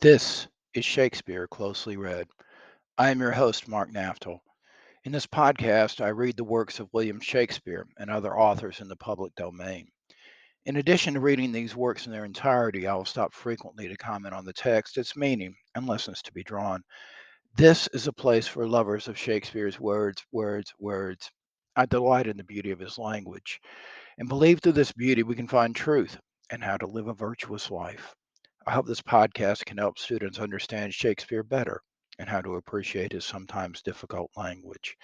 This is Shakespeare Closely Read. I am your host, Mark Naftel. In this podcast, I read the works of William Shakespeare and other authors in the public domain. In addition to reading these works in their entirety, I will stop frequently to comment on the text, its meaning, and lessons to be drawn. This is a place for lovers of Shakespeare's words, words, words. I delight in the beauty of his language and believe through this beauty we can find truth and how to live a virtuous life. I hope this podcast can help students understand Shakespeare better and how to appreciate his sometimes difficult language.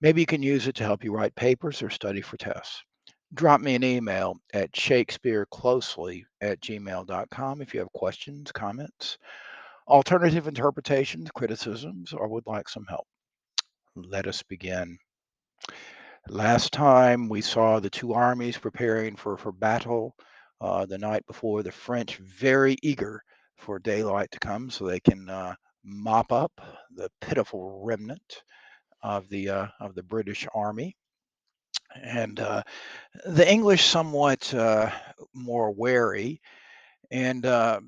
Maybe you can use it to help you write papers or study for tests. Drop me an email at shakespeareclosely at gmail.com if you have questions, comments, alternative interpretations, criticisms, or would like some help. Let us begin. Last time we saw the two armies preparing for, for battle uh, the night before. The French very eager for daylight to come so they can uh, mop up the pitiful remnant of the uh, of the British army, and uh, the English somewhat uh, more wary, and uh,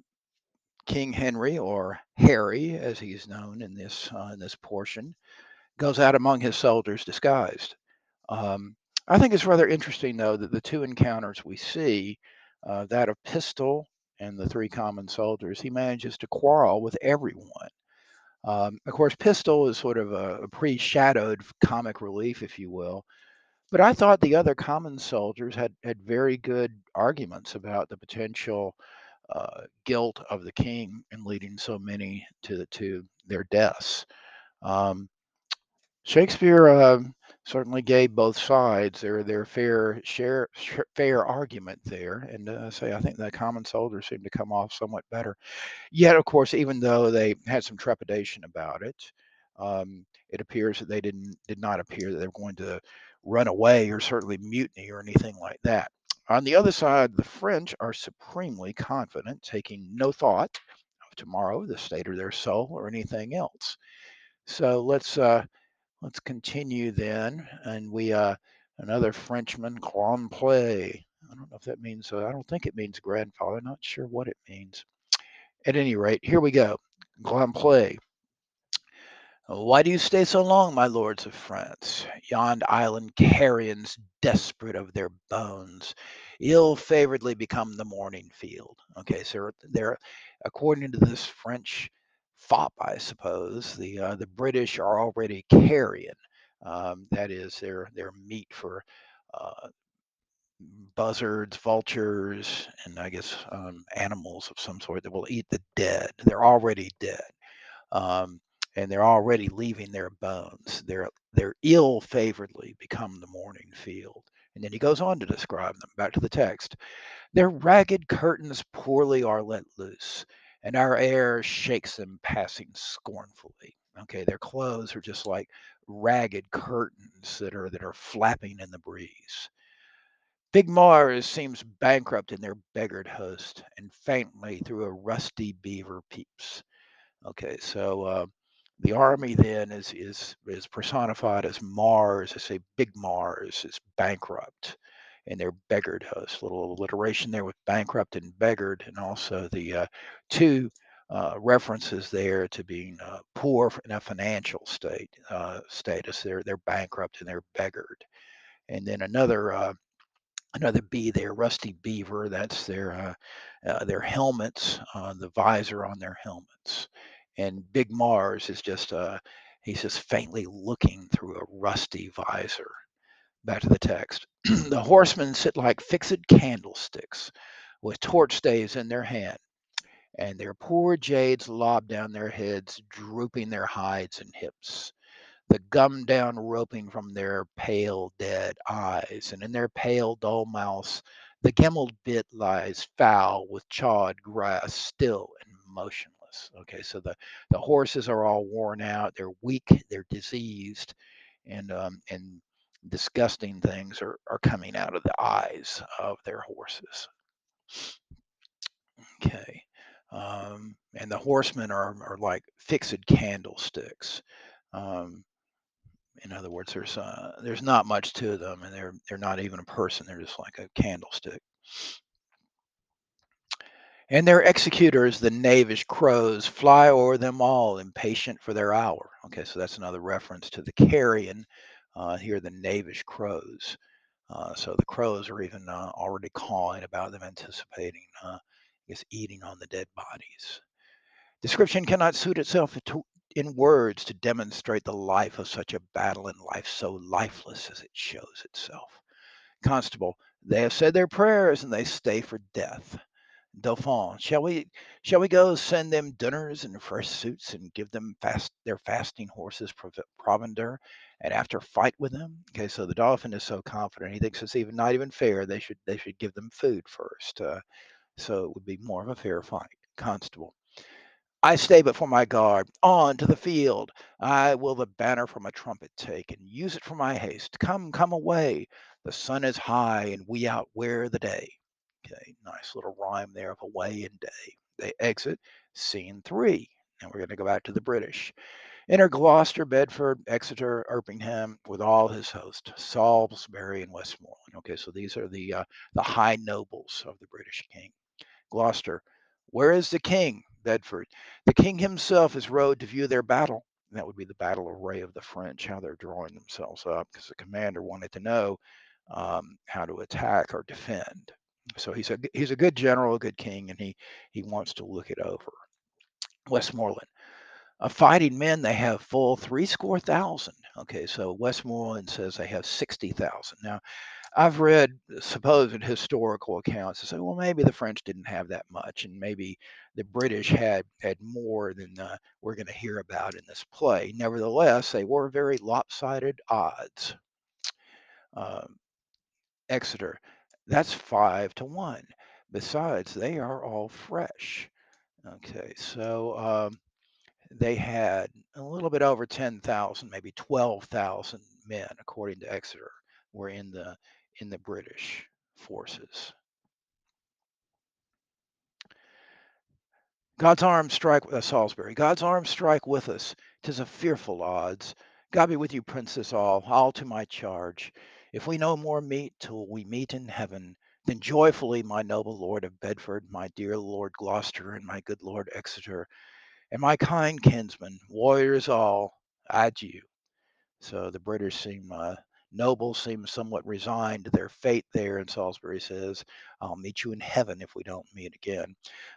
King Henry or Harry, as he's known in this in this portion, goes out among his soldiers disguised. Um, I think it's rather interesting, though, that the two encounters we see uh, that of Pistol and the three common soldiers, he manages to quarrel with everyone. Um, of course, Pistol is sort of a, a pre shadowed comic relief, if you will. But I thought the other common soldiers had, had very good arguments about the potential uh, guilt of the king in leading so many to, to their deaths. Um, Shakespeare uh, certainly gave both sides their their fair share fair argument there, and uh, say I think the common soldier seemed to come off somewhat better. Yet, of course, even though they had some trepidation about it, um, it appears that they didn't did not appear that they were going to run away or certainly mutiny or anything like that. On the other side, the French are supremely confident, taking no thought of tomorrow, the state of their soul, or anything else. So let's uh, Let's continue then, and we uh another Frenchman, Grand-Pré. I don't know if that means. Uh, I don't think it means grandfather. Not sure what it means. At any rate, here we go. Grand-Pré. Why do you stay so long, my lords of France? Yond island carrions, desperate of their bones, ill favoredly become the morning field. Okay, so they're according to this French fop, I suppose. The uh, the British are already carrion. Um, that is their their meat for uh, buzzards, vultures, and I guess um, animals of some sort that will eat the dead. They're already dead. Um, and they're already leaving their bones. They're they're ill favoredly become the morning field. And then he goes on to describe them. Back to the text. Their ragged curtains poorly are let loose, and our air shakes them passing scornfully. Okay, their clothes are just like ragged curtains that are that are flapping in the breeze. Big Mars seems bankrupt in their beggared host, and faintly through a rusty beaver peeps. Okay, so uh, the army then is is is personified as Mars. I say Big Mars is bankrupt, and their beggared host. Little alliteration there with bankrupt and beggared, and also the uh, two uh, references there to being uh, poor in a financial state uh, status. They're they're bankrupt and they're beggared, and then another uh, another B there, rusty beaver. That's their uh, uh, their helmets, uh, the visor on their helmets, and Big Mars is just uh, he's just faintly looking through a rusty visor. Back to the text. the horsemen sit like fixed candlesticks, with torch staves in their hand, and their poor jades lob down their heads, drooping their hides and hips the gum down roping from their pale dead eyes, and in their pale dull mouths the gimmeled bit lies foul with chawed grass, still and motionless. Okay, so the, the horses are all worn out, they're weak, they're diseased, and um, and disgusting things are, are coming out of the eyes of their horses. Okay. Um, and the horsemen are, are like fixed candlesticks. Um, in other words, there's uh, there's not much to them, and they're they're not even a person. They're just like a candlestick. And their executors, the knavish crows, fly o'er them all, impatient for their hour. Okay, so that's another reference to the carrion. Uh, here, the knavish crows. Uh, so the crows are even uh, already calling about them anticipating, uh, eating on the dead bodies. Description cannot suit itself to, in words to demonstrate the life of such a battle and life so lifeless as it shows itself. Constable, they have said their prayers and they stay for death. Dauphin, shall we shall we go send them dinners and fresh suits and give them fast their fasting horses prov- provender and after fight with them? Okay, so the dolphin is so confident he thinks it's even not even fair. They should they should give them food first. Uh, so it would be more of a fair fight. Constable. I stay before my guard. On to the field. I will the banner from a trumpet take and use it for my haste. Come, come away. The sun is high and we outwear the day. Okay, nice little rhyme there of away and day. They exit scene three. And we're going to go back to the British. Enter Gloucester, Bedford, Exeter, Erpingham with all his host, Salisbury and Westmoreland. Okay, so these are the uh, the high nobles of the British king. Gloucester, where is the king? Bedford, the king himself is rode to view their battle. And that would be the battle array of the French, how they're drawing themselves up, because the commander wanted to know um, how to attack or defend. So he's a he's a good general, a good king, and he he wants to look it over. Westmoreland, of fighting men, they have full three score thousand. Okay, so Westmoreland says they have sixty thousand. Now, I've read supposed historical accounts that say, well, maybe the French didn't have that much, and maybe the British had had more than uh, we're going to hear about in this play. Nevertheless, they were very lopsided odds. Um, Exeter, that's five to one. Besides, they are all fresh. Okay, so um, they had a little bit over 10,000, maybe 12,000 men, according to Exeter, were in the in the British forces. God's arms strike with uh, Salisbury. God's arms strike with us. Tis a fearful odds. God be with you, princes all, all to my charge. If we no more meet till we meet in heaven, then joyfully, my noble lord of Bedford, my dear lord Gloucester, and my good lord Exeter, and my kind kinsmen, warriors all, adieu. So the British seem uh, nobles seem somewhat resigned to their fate there. And Salisbury says, "I'll meet you in heaven if we don't meet again."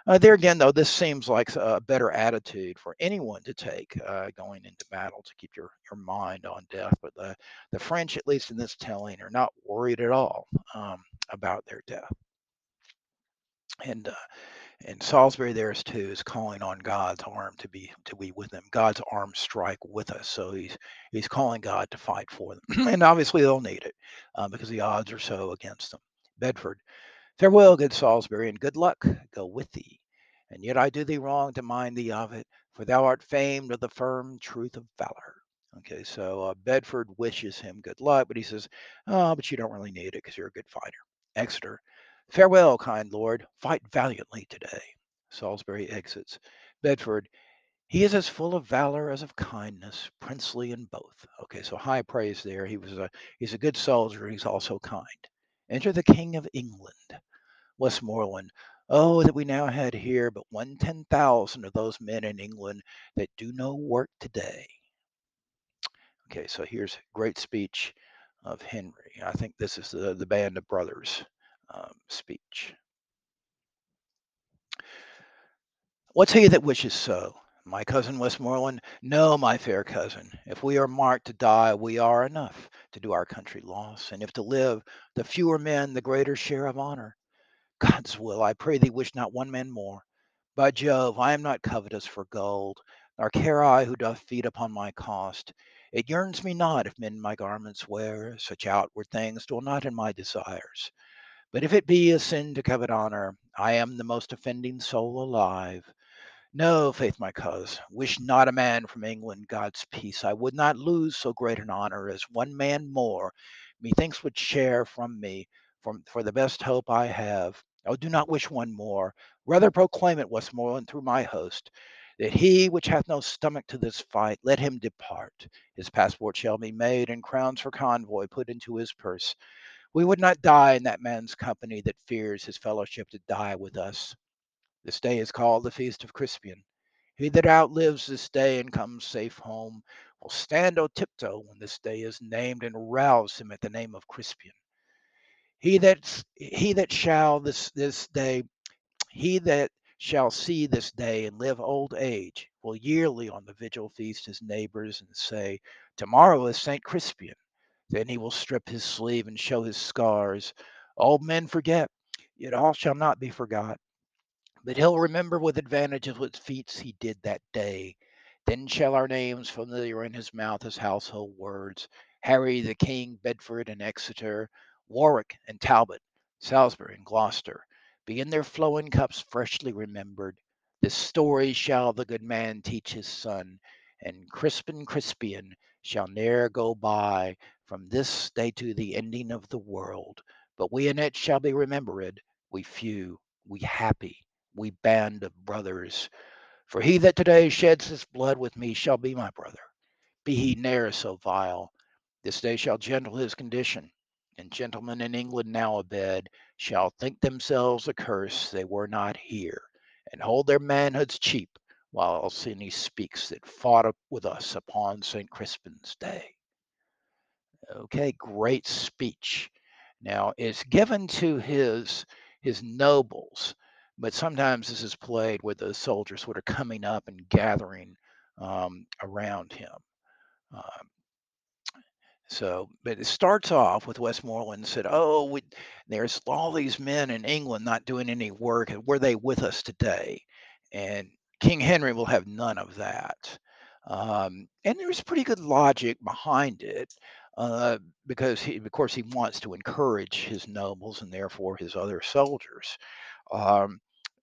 Uh, there again, though, this seems like a better attitude for anyone to take uh, going into battle to keep your your mind on death. But the the French, at least in this telling, are not worried at all um, about their death. And uh, and Salisbury there is too is calling on God's arm to be to be with them. God's arm strike with us. So he's he's calling God to fight for them, and obviously they'll need it uh, because the odds are so against them. Bedford, farewell, good Salisbury, and good luck go with thee. And yet I do thee wrong to mind thee of it, for thou art famed of the firm truth of valor. Okay, so uh, Bedford wishes him good luck, but he says, "Oh, but you don't really need it because you're a good fighter." Exeter, Farewell, kind lord, fight valiantly today. Salisbury exits. Bedford, he is as full of valor as of kindness, princely in both. Okay, so high praise there. He was a he's a good soldier. He's also kind. Enter the King of England. Westmoreland. Oh, that we now had here but one ten thousand of those men in England that do no work today. Okay, so here's great speech of Henry. I think this is the, the band of brothers um, speech. What's he that wishes so? My cousin Westmoreland? No, my fair cousin. If we are marked to die, we are enough to do our country loss. And if to live, the fewer men, the greater share of honor. God's will, I pray thee, wish not one man more. By Jove, I am not covetous for gold, nor care I who doth feed upon my cost. It yearns me not if men my garments wear, such outward things dwell not in my desires. But if it be a sin to covet honor, I am the most offending soul alive. No, faith, my cuz, wish not a man from England God's peace. I would not lose so great an honor as one man more, methinks would share from me for, for the best hope I have. Oh, do not wish one more. Rather proclaim it, Westmoreland, through my host, that he which hath no stomach to this fight, let him depart. His passport shall be made, and crowns for convoy put into his purse. We would not die in that man's company that fears his fellowship to die with us. This day is called the Feast of Crispian. He that outlives this day and comes safe home will stand on tiptoe when this day is named and rouse him at the name of Crispian. He that he that shall this this day he that shall see this day and live old age will yearly on the vigil feast his neighbors and say, Tomorrow is St. Crispian. Then he will strip his sleeve and show his scars. Old men forget, yet all shall not be forgot. But he'll remember with advantage of what feats he did that day. Then shall our names familiar in his mouth as household words Harry the King, Bedford and Exeter, Warwick and Talbot, Salisbury and Gloucester be in their flowing cups freshly remembered. This story shall the good man teach his son, and Crispin Crispian shall ne'er go by from this day to the ending of the world. But we in it shall be remembered, we few, we happy, we band of brothers. For he that today sheds his blood with me shall be my brother, be he ne'er so vile. This day shall gentle his condition, and gentlemen in England now abed shall think themselves accursed they were not here, and hold their manhoods cheap, while any speaks that fought with us upon St. Crispin's day. Okay, great speech. Now it's given to his his nobles, but sometimes this is played with the soldiers sort of coming up and gathering um, around him. Um, so, but it starts off with Westmoreland said, "Oh, we, there's all these men in England not doing any work. Were they with us today?" And King Henry will have none of that. Um, and there's pretty good logic behind it, uh, because he, of course, he wants to encourage his nobles and therefore his other soldiers. Um,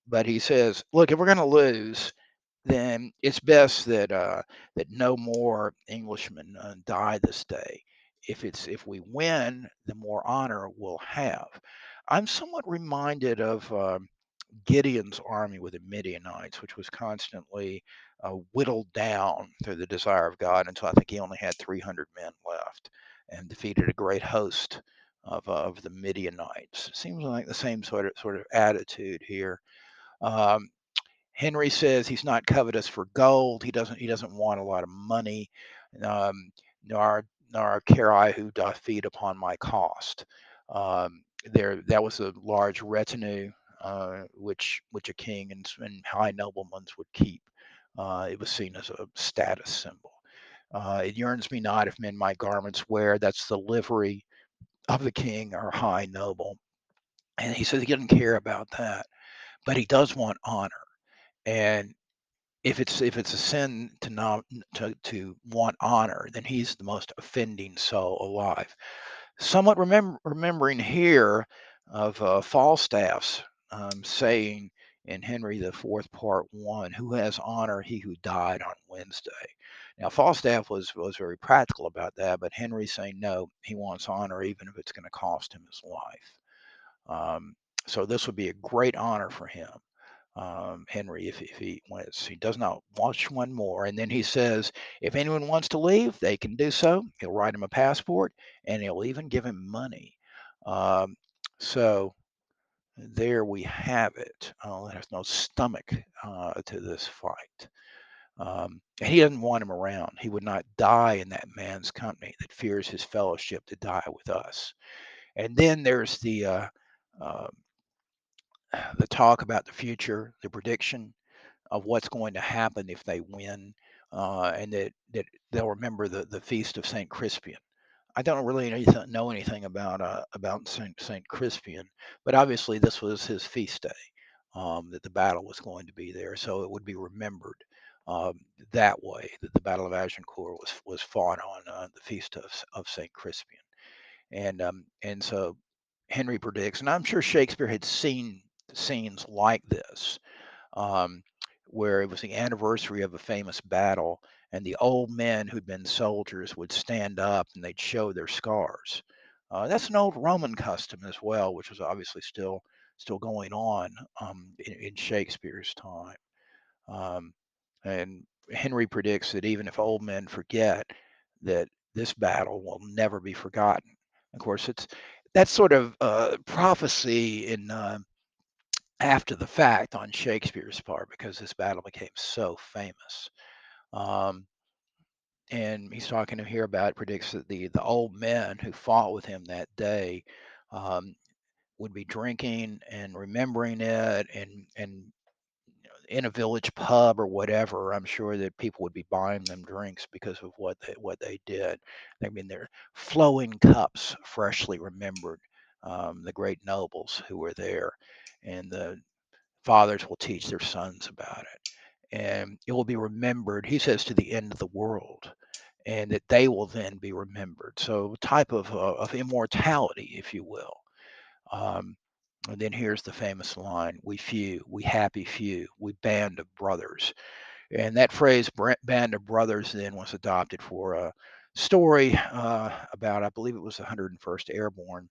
but he says, "Look, if we're going to lose." then it's best that uh, that no more Englishmen uh, die this day. If it's if we win, the more honor we'll have. I'm somewhat reminded of um Gideon's army with the Midianites, which was constantly uh, whittled down through the desire of God until I think he only had 300 men left and defeated a great host of, uh, of the Midianites. Seems like the same sort of sort of attitude here. Um, Henry says he's not covetous for gold. He doesn't he doesn't want a lot of money. Um, nor nor care I who doth feed upon my cost. Um, there that was a large retinue uh, which which a king and, and high noblemen would keep. Uh, it was seen as a status symbol. Uh, it yearns me not if men my garments wear. That's the livery of the king or high noble. And he says he doesn't care about that, but he does want honor. And if it's if it's a sin to not to to want honor, then he's the most offending soul alive. Somewhat remember, remembering here of uh, Falstaff's um, saying in Henry the Fourth, Part One, "Who has honor? He who died on Wednesday." Now Falstaff was was very practical about that, but Henry's saying no, he wants honor even if it's going to cost him his life. Um, so this would be a great honor for him um, Henry if, if he wants. He does not watch one more. And then he says, if anyone wants to leave, they can do so. He'll write him a passport and he'll even give him money. Um, so there we have it. Oh, there's no stomach uh, to this fight. Um, and he doesn't want him around. He would not die in that man's company that fears his fellowship to die with us. And then there's the uh, uh, the talk about the future, the prediction of what's going to happen if they win, uh, and that, that they'll remember the, the feast of Saint Crispian. I don't really know anything about uh, about Saint Saint Crispian, but obviously this was his feast day. Um, that the battle was going to be there, so it would be remembered um, that way. That the Battle of Agincourt was was fought on uh, the feast of of Saint Crispian, and um, and so Henry predicts, and I'm sure Shakespeare had seen scenes like this, um, where it was the anniversary of a famous battle, and the old men who'd been soldiers would stand up and they'd show their scars. Uh, that's an old Roman custom as well, which was obviously still still going on um, in, in, Shakespeare's time. Um, and Henry predicts that even if old men forget, that this battle will never be forgotten. Of course, it's that sort of uh, prophecy in uh, after the fact on Shakespeare's part because this battle became so famous. Um, and he's talking to here about predicts that the the old men who fought with him that day um, would be drinking and remembering it and and in a village pub or whatever, I'm sure that people would be buying them drinks because of what they what they did. I mean, they're flowing cups, freshly remembered, um, the great nobles who were there, and the fathers will teach their sons about it, and it will be remembered. He says to the end of the world, and that they will then be remembered. So, type of uh, of immortality, if you will. Um, and then here's the famous line We few, we happy few, we band of brothers. And that phrase, band of brothers, then was adopted for a story uh, about, I believe it was the 101st Airborne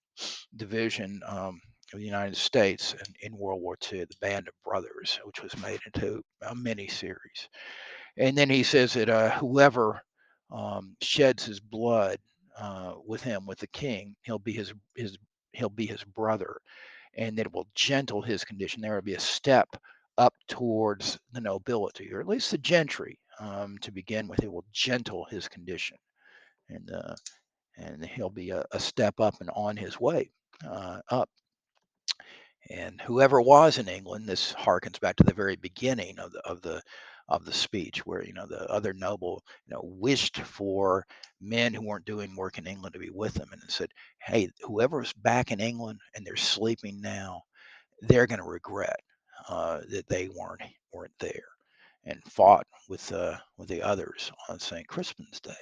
Division um, of the United States in, in World War II, the Band of Brothers, which was made into a mini series. And then he says that uh, whoever um, sheds his blood uh, with him, with the king, he'll be his his he'll be his brother and that it will gentle his condition. There will be a step up towards the nobility, or at least the gentry um, to begin with. It will gentle his condition, and uh, and he'll be a, a, step up and on his way uh, up. And whoever was in England, this harkens back to the very beginning of the of the of the speech, where you know the other noble you know wished for men who weren't doing work in England to be with them, and said, "Hey, whoever's back in England and they're sleeping now, they're going to regret uh, that they weren't weren't there and fought with uh, with the others on St. Crispin's Day."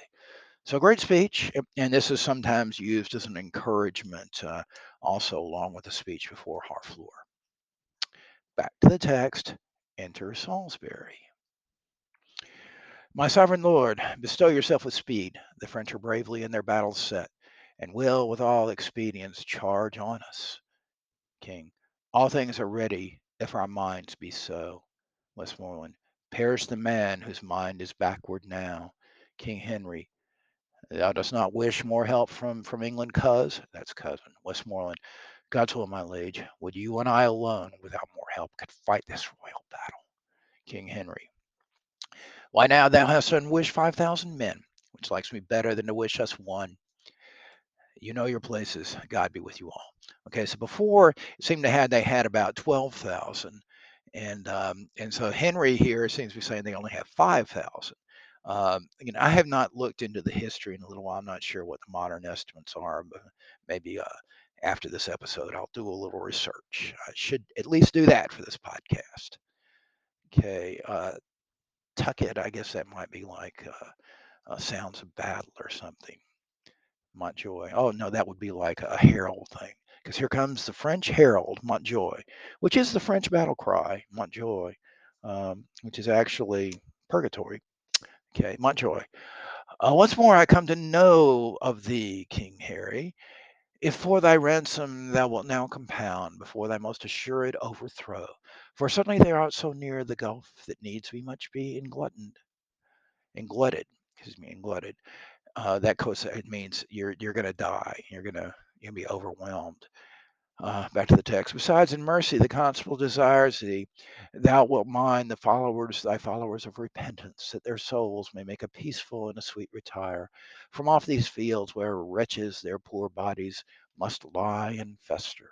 So great speech, and this is sometimes used as an encouragement, uh, also along with the speech before Harfleur. Back to the text. Enter Salisbury. My sovereign lord, bestow yourself with speed. The French are bravely in their battles set, and will with all expedients charge on us. King, all things are ready if our minds be so. Westmoreland, perish the man whose mind is backward now. King Henry, Thou dost not wish more help from from England, cuz? That's cousin. Westmoreland. God's will, my liege. Would you and I alone, without more help, could fight this royal battle? King Henry. Why now thou hast unwished five thousand men, which likes me better than to wish us one. You know your places. God be with you all. Okay, so before it seemed to have they had about twelve thousand, and um, and so Henry here seems to be saying they only have five thousand. Um, know, I have not looked into the history in a little while. I'm not sure what the modern estimates are, but maybe uh, after this episode, I'll do a little research. I should at least do that for this podcast. Okay, uh, Tucket, I guess that might be like uh, uh, Sounds of Battle or something. Montjoy. Oh no, that would be like a herald thing. Because here comes the French herald, Montjoy, which is the French battle cry, Montjoy, um, which is actually purgatory. Okay, Montjoy. Uh, once more I come to know of thee, King Harry. If for thy ransom thou wilt now compound before thy most assured overthrow, for certainly thou art so near the gulf that needs we much be englutted, englutted, excuse me, englutted. Uh, that means you're you're gonna die. You're gonna you're gonna be overwhelmed. Uh, back to the text. Besides, in mercy, the constable desires thee, thou wilt mind the followers, thy followers of repentance, that their souls may make a peaceful and a sweet retire from off these fields where wretches their poor bodies must lie and fester.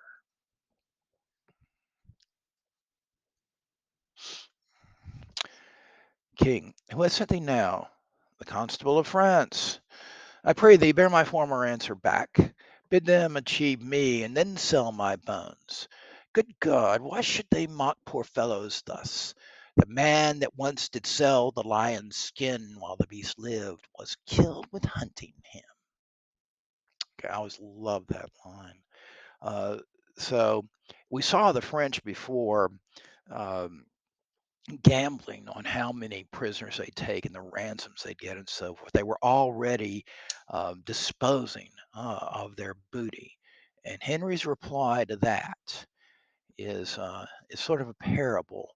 King, who has sent thee now? The constable of France. I pray thee, bear my former answer back. Bid them achieve me, and then sell my bones. Good God, why should they mock poor fellows thus? The man that once did sell the lion's skin while the beast lived was killed with hunting him. Okay, I always love that line. Uh, so we saw the French before um, gambling on how many prisoners they take and the ransoms they get and so forth. They were already uh, disposing uh, of their booty. And Henry's reply to that is uh, is sort of a parable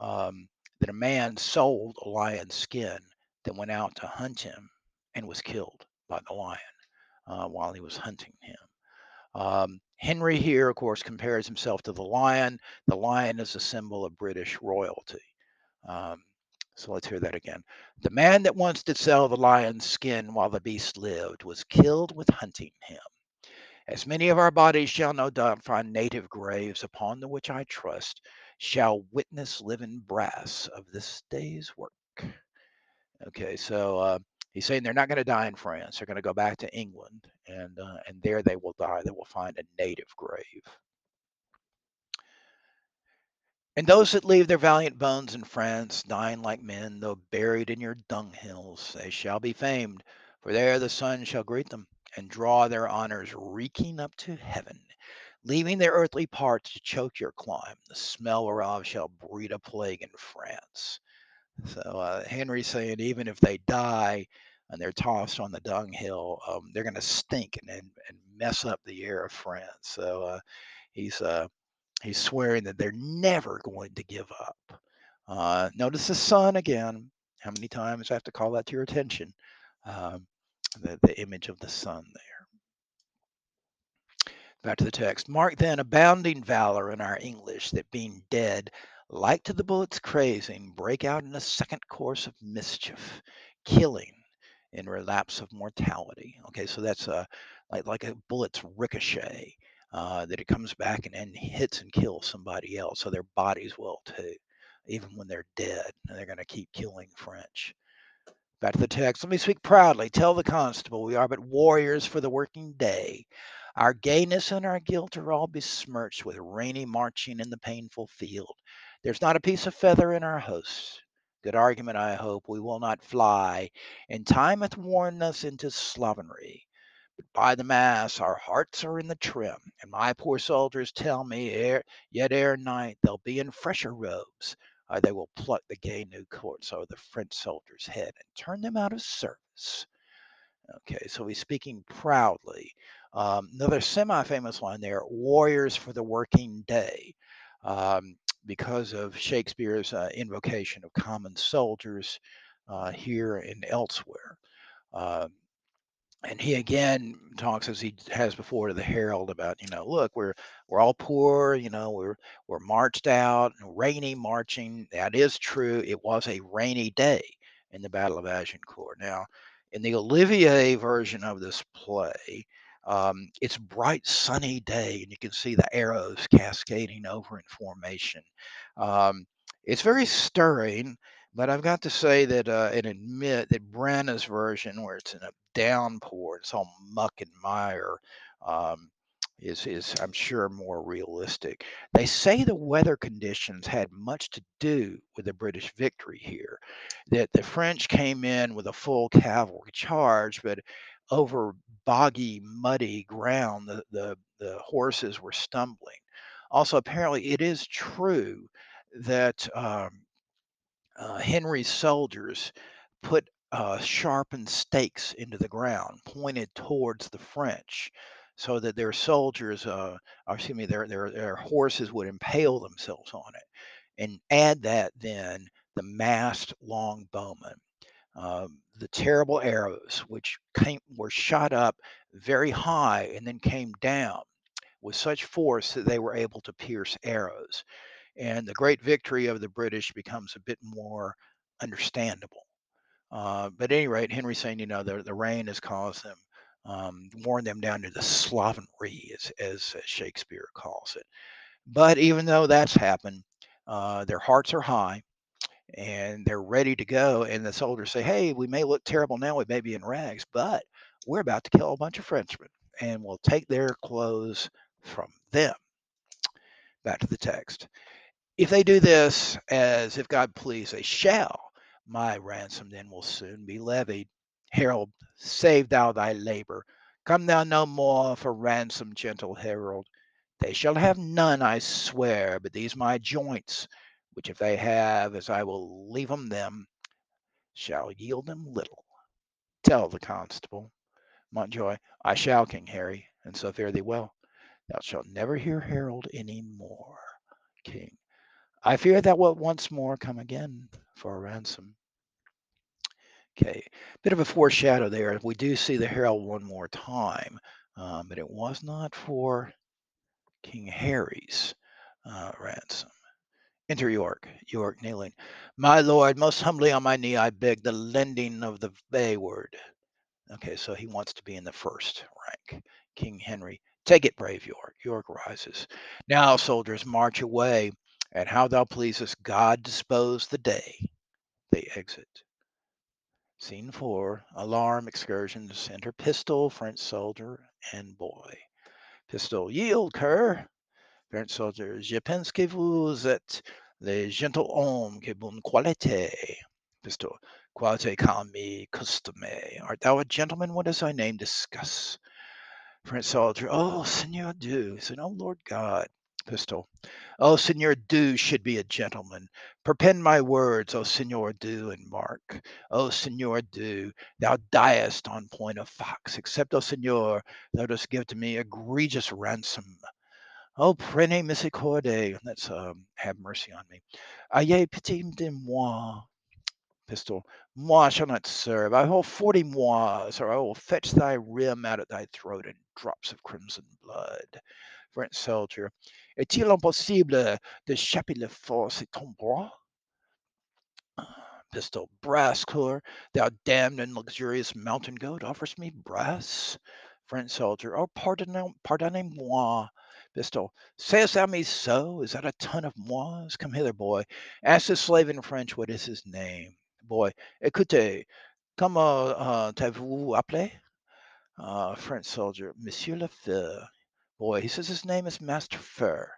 um, that a man sold a lion's skin that went out to hunt him and was killed by the lion uh, while he was hunting him. Um, Henry here, of course, compares himself to the lion. The lion is a symbol of British royalty. Um, so let's hear that again. The man that once did sell the lion's skin while the beast lived was killed with hunting him. As many of our bodies shall no doubt find native graves, upon the which I trust shall witness living brass of this day's work. Okay, so uh, he's saying they're not going to die in France. They're going to go back to England, and uh, and there they will die. They will find a native grave. And those that leave their valiant bones in France, dying like men, though buried in your dunghills, they shall be famed, for there the sun shall greet them, and draw their honors reeking up to heaven, leaving their earthly parts to choke your clime. the smell whereof shall breed a plague in France. So uh, Henry's saying even if they die and they're tossed on the dunghill, um, they're going to stink and, and, mess up the air of France. So uh, he's uh, he's swearing that they're never going to give up. Uh, notice the sun again. How many times I have to call that to your attention? Um, the, the image of the sun there. Back to the text. Mark then abounding valor in our English, that being dead, like to the bullet's crazing, break out in a second course of mischief, killing in relapse of mortality. Okay, so that's a like like a bullet's ricochet uh, that it comes back and, and hits and kills somebody else. So their bodies will too, even when they're dead, and they're going to keep killing French. Back to the text. Let me speak proudly. Tell the constable we are but warriors for the working day. Our gayness and our guilt are all besmirched with rainy marching in the painful field. There's not a piece of feather in our hosts. Good argument, I hope. We will not fly. And time hath worn us into slovenry. But by the mass, our hearts are in the trim, and my poor soldiers tell me, ere, yet ere night they'll be in fresher robes, or they will pluck the gay new courts over the French soldier's head and turn them out of service. Okay, so he's speaking proudly. Um, another semi-famous line there: "Warriors for the working day," um, because of Shakespeare's uh, invocation of common soldiers uh, here and elsewhere. Um, and he again talks as he has before to the herald about you know look we're we're all poor you know we're we're marched out rainy marching that is true it was a rainy day in the battle of agincourt now in the olivier version of this play um, it's bright sunny day and you can see the arrows cascading over in formation um, it's very stirring but I've got to say that uh, and admit that Branagh's version, where it's in a downpour, it's all muck and mire, um, is is I'm sure more realistic. They say the weather conditions had much to do with the British victory here. That the French came in with a full cavalry charge, but over boggy, muddy ground, the the, the horses were stumbling. Also, apparently, it is true that. Um, uh, Henry's soldiers put uh, sharpened stakes into the ground, pointed towards the French, so that their soldiers, uh, excuse me, their, their their horses would impale themselves on it. And add that then the masked longbowmen, um, the terrible arrows, which came were shot up very high and then came down with such force that they were able to pierce arrows and the great victory of the British becomes a bit more understandable. Uh, but at any rate, Henry's saying, you know, the, the rain has caused them, um, worn them down to the slovenry, as, as Shakespeare calls it. But even though that's happened, uh, their hearts are high and they're ready to go. And the soldiers say, hey, we may look terrible now, we may be in rags, but we're about to kill a bunch of Frenchmen and we'll take their clothes from them. Back to the text. If they do this, as if God please, they shall, my ransom then will soon be levied. Herald, save thou thy labor. Come thou no more for ransom, gentle herald. They shall have none, I swear, but these my joints, which if they have, as I will leave 'em them, shall yield them little. Tell the constable, Montjoy, I shall, King Harry, and so fare thee well. Thou shalt never hear herald any more, King. I fear that will once more come again for a ransom. Okay, bit of a foreshadow there. We do see the herald one more time, um, but it was not for King Harry's uh, ransom. Enter York, York kneeling. My lord, most humbly on my knee, I beg the lending of the wayward. Okay, so he wants to be in the first rank. King Henry, take it, brave York. York rises. Now, soldiers, march away, and how thou pleasest, God dispose the day. They exit. Scene four, alarm excursions. Enter pistol, French soldier, and boy. Pistol, yield, cur. French soldier, je pense que vous êtes les gentilhomme que bonne qualité. Pistol, qualité calme customer. Art thou a gentleman? What is thy name? Discuss. French soldier, oh, Senor Du. Said, oh, Lord God. Pistol, oh, Senor Du should be a gentleman. Perpend my words, oh, Senor Du and Mark. Oh, Senor Du, thou diest on point of fox. Except, oh, Senor, thou dost give to me egregious ransom. Oh, prenez miséricorde. That's um, have mercy on me. Ayez pitié de moi. Pistol. Moi shall not serve. I hold forty mois, or I will fetch thy rim out of thy throat in drops of crimson blood. French soldier. Est-il impossible d'échapper le force et ton bras? Pistol. Brass, cooler, thou damned and luxurious mountain goat, offers me brass? French soldier. Oh, pardonnez, pardonnez-moi. Pistol. Sayest thou me so? Is that a ton of mois? Come hither, boy. Ask the slave in French what is his name. Boy. Écoutez, comment uh, t'avez-vous appelé? Uh, French soldier. Monsieur le Feu. Boy. He says his name is Master Fur.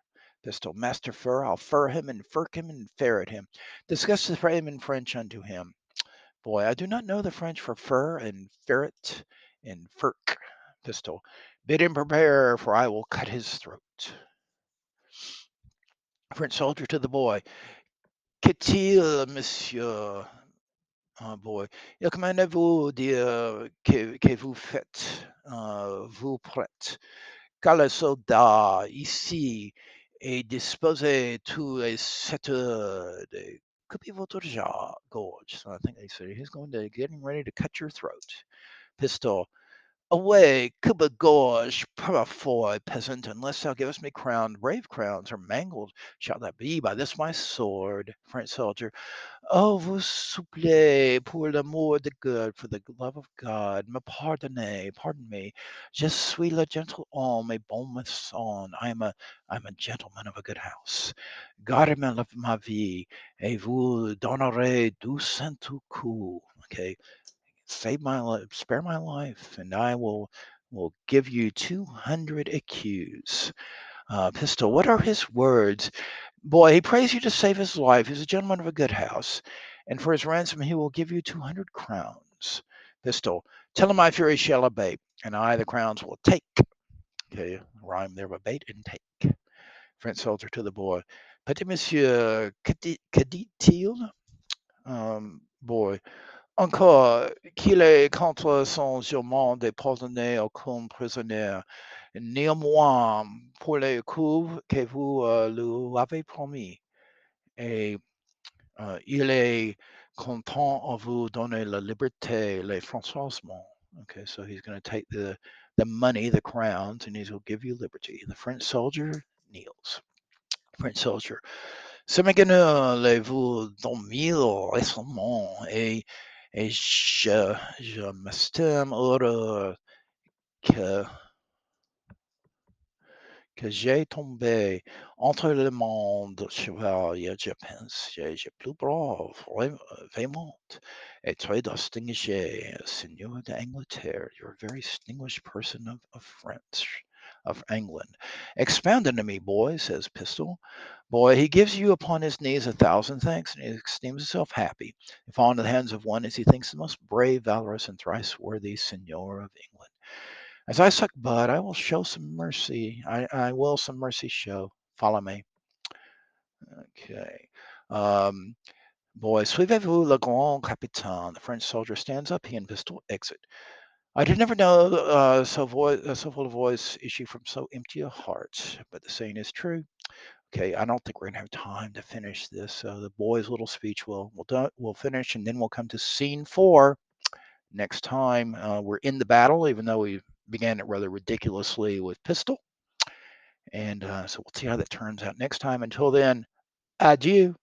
Pistol. Master Fur. I'll fur him and furk him and ferret him. Discuss the frame in French unto him. Boy. I do not know the French for fur and ferret and furk. Pistol. Bid him prepare, for I will cut his throat. French soldier to the boy. Qu'est-il, monsieur? Oh boy. Il commandez-vous dire que, que vous faites, uh, vous prêtes, car le soldat ici est disposé tous les sept heures de couper votre gorge. So I think they said he's going to getting ready to cut your throat. Pistol. Away, Cuba gorge, parafoy, peasant, unless thou givest me crowned, brave crowns, or mangled shall that be by this my sword. French soldier, oh, vous souple, pour l'amour de good, for the love of God, me pardonnez, pardon me. Je suis le gentle homme et bon maçon. I am a, I am a gentleman of a good house. Gardez-moi ma vie, et vous donnerez deux cents coups. Okay, save my life, spare my life, and I will will give you 200 écus. Uh, pistol, what are his words? Boy, he prays you to save his life. He's a gentleman of a good house, and for his ransom he will give you 200 crowns. Pistol, tell him my fury shall abate, and I the crowns will take. Okay, rhyme there, abate and take. French soldier to the boy, Petit monsieur, que dit-il? Um, boy, encore qu'il est contre son jurement de pardonner aucun prisonnier. Néanmoins, pour les coups que vous uh, lui avez promis, et uh, il est content à vous donner la liberté, les franchement. Okay, so he's going to take the, the money, the crowns, and he will give you liberty. The French soldier kneels. French soldier. Semigenu les-vous dormir récemment et et je, je m'estime heureux que, que j'ai tombé entre le monde chevalier, je pense, j'ai plus brave, vraiment, et très distingué, Seigneur d'Angleterre. You're a very distinguished person of, of French, of England. Expound unto me, boy, says Pistol. Boy, he gives you upon his knees a thousand thanks, and he esteems himself happy, if into the hands of one as he thinks the most brave, valorous, and thrice worthy Signor of England. As I suck bud, I will show some mercy. I, I will some mercy show. Follow me. Okay. Um, boy, suivez-vous le grand capitaine. The French soldier stands up. He and pistol exit. I did never know uh, so, uh, so full of voice issue from so empty a heart, but the saying is true. Okay, I don't think we're gonna have time to finish this. So the boys' little speech will we'll do, we'll finish, and then we'll come to scene four next time. Uh, we're in the battle, even though we began it rather ridiculously with pistol, And uh, so we'll see how that turns out next time. Until then, adieu.